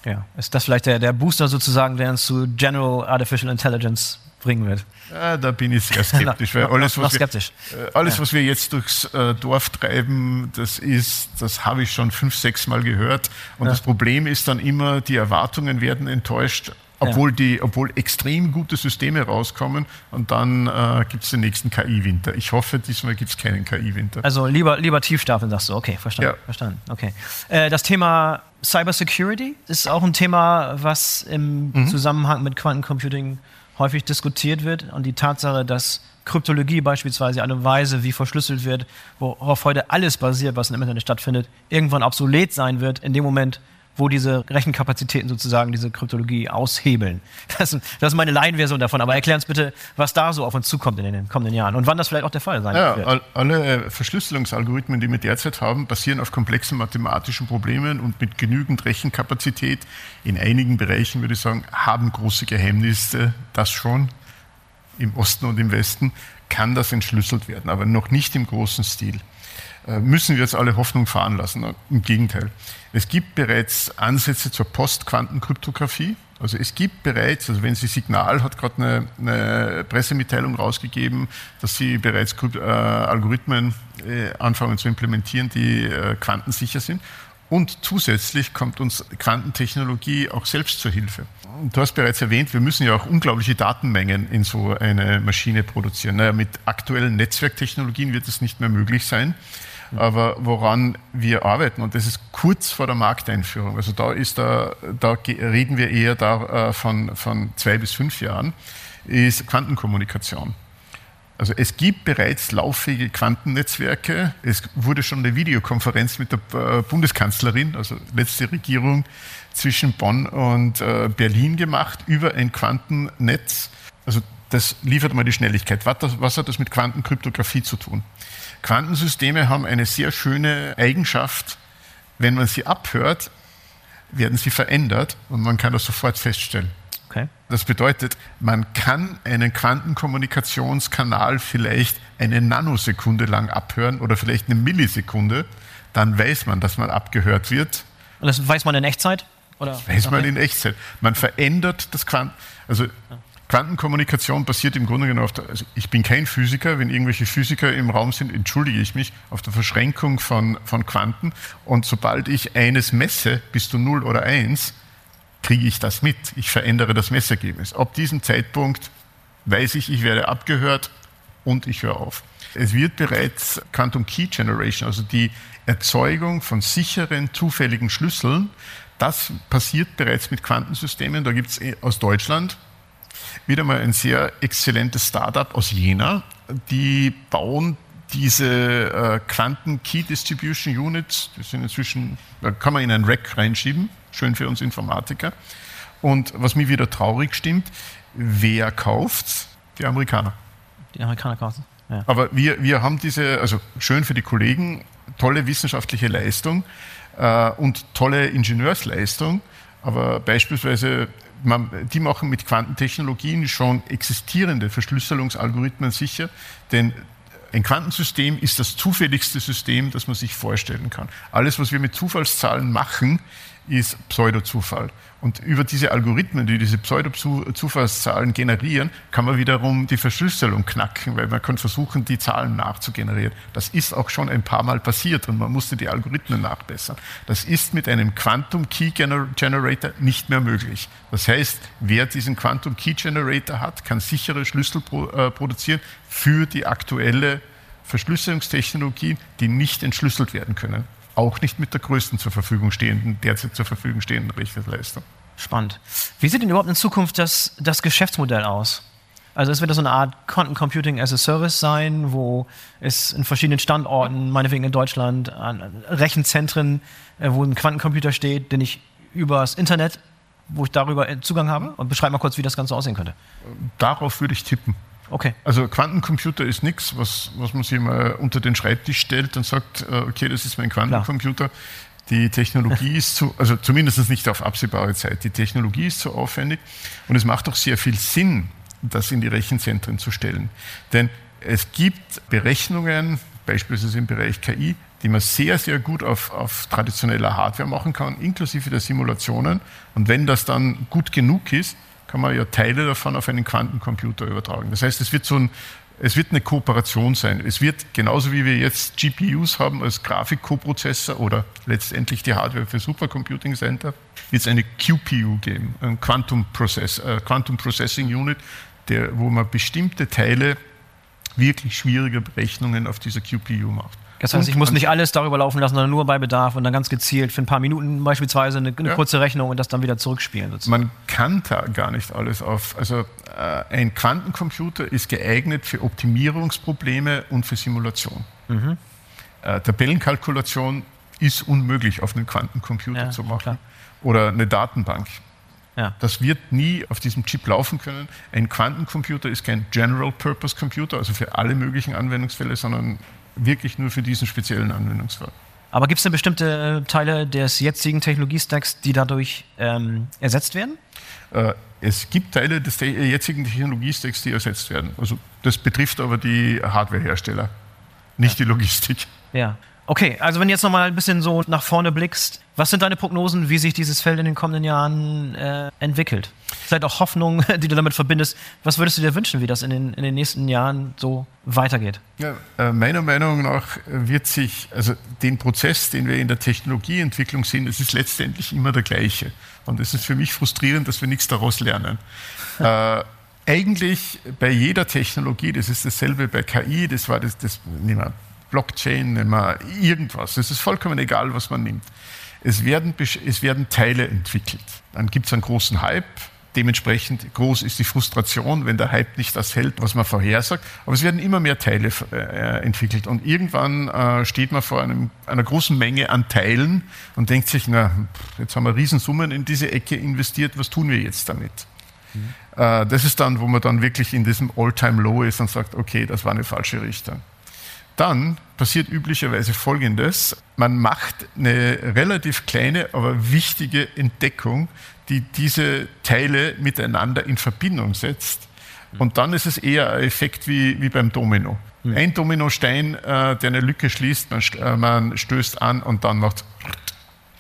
Ja, ist das vielleicht der, der Booster sozusagen, der uns zu General Artificial Intelligence bringen wird? Ja, da bin ich sehr skeptisch, weil alles, was, wir, äh, alles was wir jetzt durchs äh, Dorf treiben, das ist, das habe ich schon fünf, sechs Mal gehört. Und ja. das Problem ist dann immer, die Erwartungen werden enttäuscht, obwohl, die, obwohl extrem gute Systeme rauskommen und dann äh, gibt es den nächsten KI-Winter. Ich hoffe, diesmal gibt es keinen KI-Winter. Also lieber, lieber tiefstapeln, sagst du. Okay, verstanden. Ja. verstanden. Okay. Äh, das Thema Cybersecurity ist auch ein Thema, was im mhm. Zusammenhang mit Quantencomputing häufig diskutiert wird und die Tatsache, dass Kryptologie beispielsweise eine Weise, wie verschlüsselt wird, worauf heute alles basiert, was im Internet stattfindet, irgendwann obsolet sein wird, in dem Moment, wo diese Rechenkapazitäten sozusagen diese Kryptologie aushebeln. Das, das ist meine Laienversion davon, aber erklär uns bitte, was da so auf uns zukommt in den kommenden Jahren und wann das vielleicht auch der Fall sein ja, wird. Alle äh, Verschlüsselungsalgorithmen, die wir derzeit haben, basieren auf komplexen mathematischen Problemen und mit genügend Rechenkapazität. In einigen Bereichen, würde ich sagen, haben große Geheimnisse das schon. Im Osten und im Westen kann das entschlüsselt werden, aber noch nicht im großen Stil. Äh, müssen wir jetzt alle Hoffnung fahren lassen. Im Gegenteil. Es gibt bereits Ansätze zur Postquantenkryptographie. Also es gibt bereits, also wenn Sie Signal hat gerade eine, eine Pressemitteilung rausgegeben, dass sie bereits äh, Algorithmen äh, anfangen zu implementieren, die äh, quantensicher sind. Und zusätzlich kommt uns Quantentechnologie auch selbst zur Hilfe. Du hast bereits erwähnt, wir müssen ja auch unglaubliche Datenmengen in so eine Maschine produzieren. Naja, mit aktuellen Netzwerktechnologien wird es nicht mehr möglich sein. Aber woran wir arbeiten, und das ist kurz vor der Markteinführung, also da, ist da, da reden wir eher da, äh, von, von zwei bis fünf Jahren, ist Quantenkommunikation. Also es gibt bereits lauffähige Quantennetzwerke. Es wurde schon eine Videokonferenz mit der äh, Bundeskanzlerin, also letzte Regierung zwischen Bonn und äh, Berlin gemacht über ein Quantennetz. Also das liefert mal die Schnelligkeit. Was hat das mit Quantenkryptographie zu tun? Quantensysteme haben eine sehr schöne Eigenschaft. Wenn man sie abhört, werden sie verändert und man kann das sofort feststellen. Okay. Das bedeutet, man kann einen Quantenkommunikationskanal vielleicht eine Nanosekunde lang abhören oder vielleicht eine Millisekunde. Dann weiß man, dass man abgehört wird. Und das weiß man in Echtzeit? Oder? Weiß man in Echtzeit. Man verändert das Quanten. Also Quantenkommunikation basiert im Grunde genommen auf der, also ich bin kein Physiker, wenn irgendwelche Physiker im Raum sind, entschuldige ich mich, auf der Verschränkung von, von Quanten. Und sobald ich eines messe, bis zu 0 oder 1, kriege ich das mit. Ich verändere das Messergebnis. Ab diesem Zeitpunkt weiß ich, ich werde abgehört und ich höre auf. Es wird bereits Quantum Key Generation, also die Erzeugung von sicheren, zufälligen Schlüsseln, das passiert bereits mit Quantensystemen. Da gibt es eh aus Deutschland wieder mal ein sehr exzellentes Startup aus Jena. Die bauen diese äh, Quanten Key Distribution Units, die sind inzwischen, da kann man in ein Rack reinschieben, schön für uns Informatiker. Und was mir wieder traurig stimmt, wer kauft's? Die Amerikaner. Die Amerikaner kaufen. Ja. Aber wir, wir haben diese, also schön für die Kollegen, tolle wissenschaftliche Leistung äh, und tolle Ingenieursleistung. Aber beispielsweise man, die machen mit Quantentechnologien schon existierende Verschlüsselungsalgorithmen sicher, denn ein Quantensystem ist das zufälligste System, das man sich vorstellen kann. Alles, was wir mit Zufallszahlen machen, ist Pseudozufall. Und über diese Algorithmen, die diese Pseudo-Zufallszahlen generieren, kann man wiederum die Verschlüsselung knacken, weil man kann versuchen, die Zahlen nachzugenerieren. Das ist auch schon ein paar Mal passiert und man musste die Algorithmen nachbessern. Das ist mit einem Quantum Key Generator nicht mehr möglich. Das heißt, wer diesen Quantum Key Generator hat, kann sichere Schlüssel äh, produzieren für die aktuelle Verschlüsselungstechnologie, die nicht entschlüsselt werden können auch nicht mit der größten zur Verfügung stehenden, derzeit zur Verfügung stehenden Rechenleistung. Spannend. Wie sieht denn überhaupt in Zukunft das, das Geschäftsmodell aus? Also es wird so eine Art Quantum Computing as a Service sein, wo es in verschiedenen Standorten, meinetwegen in Deutschland, an Rechenzentren, äh, wo ein Quantencomputer steht, den ich übers Internet, wo ich darüber Zugang habe. Und beschreib mal kurz, wie das Ganze aussehen könnte. Darauf würde ich tippen. Okay. Also Quantencomputer ist nichts, was, was man sich mal unter den Schreibtisch stellt und sagt, äh, okay, das ist mein Quantencomputer. Klar. Die Technologie ist zu, also zumindest nicht auf absehbare Zeit, die Technologie ist zu aufwendig und es macht auch sehr viel Sinn, das in die Rechenzentren zu stellen. Denn es gibt Berechnungen, beispielsweise im Bereich KI, die man sehr, sehr gut auf, auf traditioneller Hardware machen kann, inklusive der Simulationen. Und wenn das dann gut genug ist, kann man ja Teile davon auf einen Quantencomputer übertragen. Das heißt, es wird so ein, es wird eine Kooperation sein. Es wird genauso wie wir jetzt GPUs haben als Grafikkoprozessor oder letztendlich die Hardware für Supercomputing Center, wird es eine QPU geben, ein Quantum, Process, äh, Quantum Processing Unit, der, wo man bestimmte Teile wirklich schwieriger Berechnungen auf dieser QPU macht. Das heißt, ich muss nicht alles darüber laufen lassen, sondern nur bei Bedarf und dann ganz gezielt für ein paar Minuten beispielsweise eine, eine ja. kurze Rechnung und das dann wieder zurückspielen. Sozusagen. Man kann da gar nicht alles auf. Also äh, ein Quantencomputer ist geeignet für Optimierungsprobleme und für Simulation. Mhm. Äh, Tabellenkalkulation ist unmöglich auf einem Quantencomputer ja, zu machen. Klar. Oder eine Datenbank. Ja. Das wird nie auf diesem Chip laufen können. Ein Quantencomputer ist kein General Purpose Computer, also für alle möglichen Anwendungsfälle, sondern wirklich nur für diesen speziellen Anwendungsfall. Aber gibt es denn bestimmte äh, Teile des jetzigen Technologiestacks, die dadurch ähm, ersetzt werden? Äh, es gibt Teile des jetzigen Technologiestacks, die ersetzt werden. Also das betrifft aber die Hardwarehersteller, nicht ja. die Logistik. Ja. Okay, also wenn du jetzt nochmal ein bisschen so nach vorne blickst, was sind deine Prognosen, wie sich dieses Feld in den kommenden Jahren äh, entwickelt? Vielleicht auch Hoffnung, die du damit verbindest. Was würdest du dir wünschen, wie das in den, in den nächsten Jahren so weitergeht? Ja, äh, meiner Meinung nach wird sich, also den Prozess, den wir in der Technologieentwicklung sehen, das ist letztendlich immer der gleiche. Und es ist für mich frustrierend, dass wir nichts daraus lernen. äh, eigentlich bei jeder Technologie, das ist dasselbe bei KI, das war das, das nehmen wir Blockchain, nehmen wir irgendwas. Es ist vollkommen egal, was man nimmt. Es werden, es werden Teile entwickelt. Dann gibt es einen großen Hype. Dementsprechend groß ist die Frustration, wenn der Hype nicht das hält, was man vorhersagt. Aber es werden immer mehr Teile äh, entwickelt. Und irgendwann äh, steht man vor einem, einer großen Menge an Teilen und denkt sich, na, jetzt haben wir Riesensummen in diese Ecke investiert, was tun wir jetzt damit? Mhm. Äh, das ist dann, wo man dann wirklich in diesem All-Time-Low ist und sagt, okay, das war eine falsche Richtung. Dann passiert üblicherweise Folgendes. Man macht eine relativ kleine, aber wichtige Entdeckung, die diese Teile miteinander in Verbindung setzt. Und dann ist es eher ein Effekt wie, wie beim Domino. Mhm. Ein Dominostein, äh, der eine Lücke schließt, man, äh, man stößt an und dann macht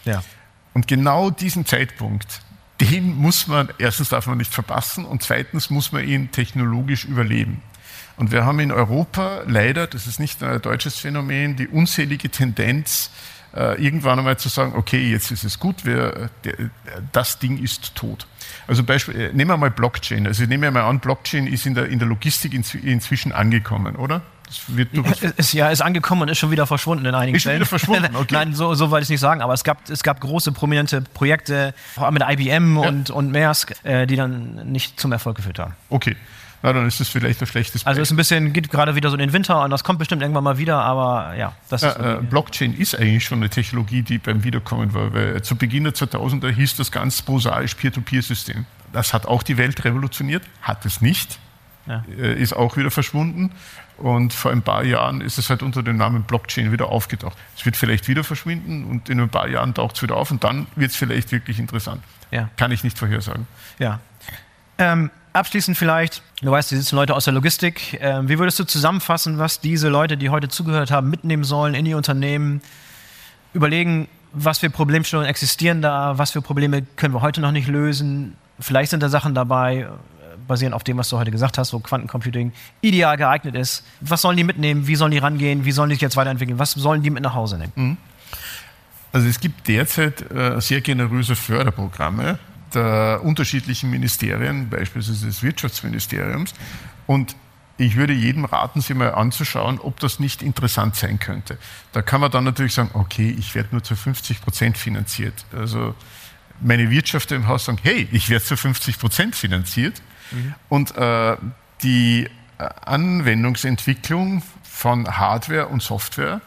ja. Und genau diesen Zeitpunkt, den muss man, erstens darf man nicht verpassen und zweitens muss man ihn technologisch überleben. Und wir haben in Europa leider, das ist nicht ein deutsches Phänomen, die unzählige Tendenz, äh, irgendwann einmal zu sagen, okay, jetzt ist es gut, wir, das Ding ist tot. Also Beispiel, äh, nehmen wir mal Blockchain. Also nehmen wir mal an, Blockchain ist in der, in der Logistik inzwischen angekommen, oder? ist, ja, ist angekommen und ist schon wieder verschwunden in einigen ist Schon wieder verschwunden, okay. Nein, so, so wollte ich nicht sagen, aber es gab, es gab große, prominente Projekte mit IBM ja. und, und Maersk, äh, die dann nicht zum Erfolg geführt haben. Okay na, dann ist es vielleicht ein schlechtes Also es ist ein bisschen, geht gerade wieder so in den Winter und das kommt bestimmt irgendwann mal wieder, aber ja. Das ja, ist äh, Blockchain ist eigentlich schon eine Technologie, die beim Wiederkommen war, weil zu Beginn der 2000er hieß das ganz prosaisch Peer-to-Peer-System. Das hat auch die Welt revolutioniert, hat es nicht, ja. äh, ist auch wieder verschwunden. Und vor ein paar Jahren ist es halt unter dem Namen Blockchain wieder aufgetaucht. Es wird vielleicht wieder verschwinden und in ein paar Jahren taucht es wieder auf und dann wird es vielleicht wirklich interessant. Ja. Kann ich nicht vorhersagen. Ja. Ähm, abschließend vielleicht, du weißt, die sitzen Leute aus der Logistik. Ähm, wie würdest du zusammenfassen, was diese Leute, die heute zugehört haben, mitnehmen sollen in die Unternehmen? Überlegen, was für Problemstellungen existieren da, was für Probleme können wir heute noch nicht lösen. Vielleicht sind da Sachen dabei, äh, basierend auf dem, was du heute gesagt hast, wo Quantencomputing ideal geeignet ist. Was sollen die mitnehmen? Wie sollen die rangehen? Wie sollen die sich jetzt weiterentwickeln? Was sollen die mit nach Hause nehmen? Mhm. Also es gibt derzeit äh, sehr generöse Förderprogramme, der unterschiedlichen Ministerien, beispielsweise des Wirtschaftsministeriums. Und ich würde jedem raten, sich mal anzuschauen, ob das nicht interessant sein könnte. Da kann man dann natürlich sagen, okay, ich werde nur zu 50 Prozent finanziert. Also meine Wirtschaft im Haus sagen, hey, ich werde zu 50 Prozent finanziert. Mhm. Und äh, die äh, Anwendungsentwicklung von Hardware und Software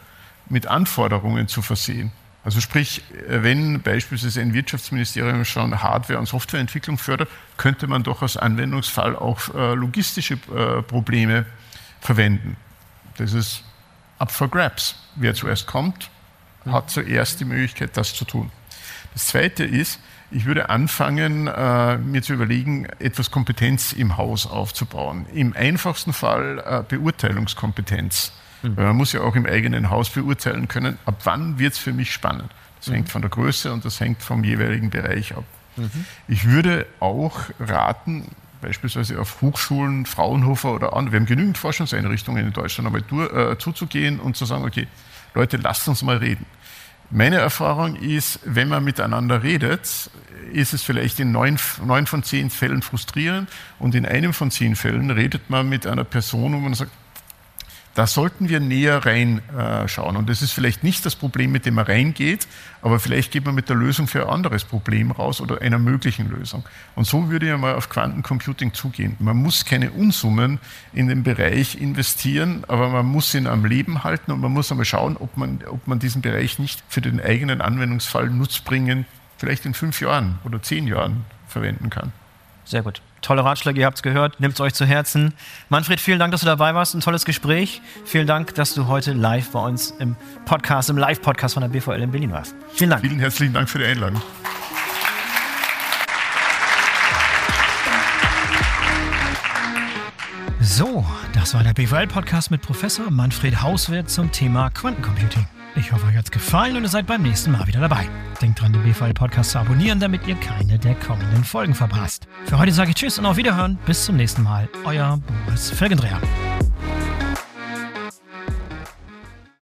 mit Anforderungen zu versehen. Also sprich, wenn beispielsweise ein Wirtschaftsministerium schon Hardware- und Softwareentwicklung fördert, könnte man doch als Anwendungsfall auch äh, logistische äh, Probleme verwenden. Das ist up for grabs. Wer zuerst kommt, hat zuerst die Möglichkeit, das zu tun. Das Zweite ist, ich würde anfangen, äh, mir zu überlegen, etwas Kompetenz im Haus aufzubauen. Im einfachsten Fall Beurteilungskompetenz Mhm. Man muss ja auch im eigenen Haus beurteilen können, ab wann wird es für mich spannend. Das mhm. hängt von der Größe und das hängt vom jeweiligen Bereich ab. Mhm. Ich würde auch raten, beispielsweise auf Hochschulen, Fraunhofer oder andere, wir haben genügend Forschungseinrichtungen in Deutschland, einmal durch, äh, zuzugehen und zu sagen, okay, Leute, lasst uns mal reden. Meine Erfahrung ist, wenn man miteinander redet, ist es vielleicht in neun, neun von zehn Fällen frustrierend und in einem von zehn Fällen redet man mit einer Person, wo man sagt, da sollten wir näher reinschauen. Und das ist vielleicht nicht das Problem, mit dem man reingeht, aber vielleicht geht man mit der Lösung für ein anderes Problem raus oder einer möglichen Lösung. Und so würde ich mal auf Quantencomputing zugehen. Man muss keine Unsummen in den Bereich investieren, aber man muss ihn am Leben halten und man muss einmal schauen, ob man, ob man diesen Bereich nicht für den eigenen Anwendungsfall nutzbringend vielleicht in fünf Jahren oder zehn Jahren verwenden kann. Sehr gut. Tolle Ratschläge, ihr habt es gehört. Nehmt es euch zu Herzen. Manfred, vielen Dank, dass du dabei warst. Ein tolles Gespräch. Vielen Dank, dass du heute live bei uns im Podcast, im Live-Podcast von der BVL in Berlin warst. Vielen Dank. Vielen herzlichen Dank für die Einladung. So, das war der BVL-Podcast mit Professor Manfred Hauswert zum Thema Quantencomputing. Ich hoffe, euch hat's gefallen und ihr seid beim nächsten Mal wieder dabei. Denkt dran, den BVL-Podcast zu abonnieren, damit ihr keine der kommenden Folgen verpasst. Für heute sage ich Tschüss und auf Wiederhören. Bis zum nächsten Mal. Euer Boris Felgendreher.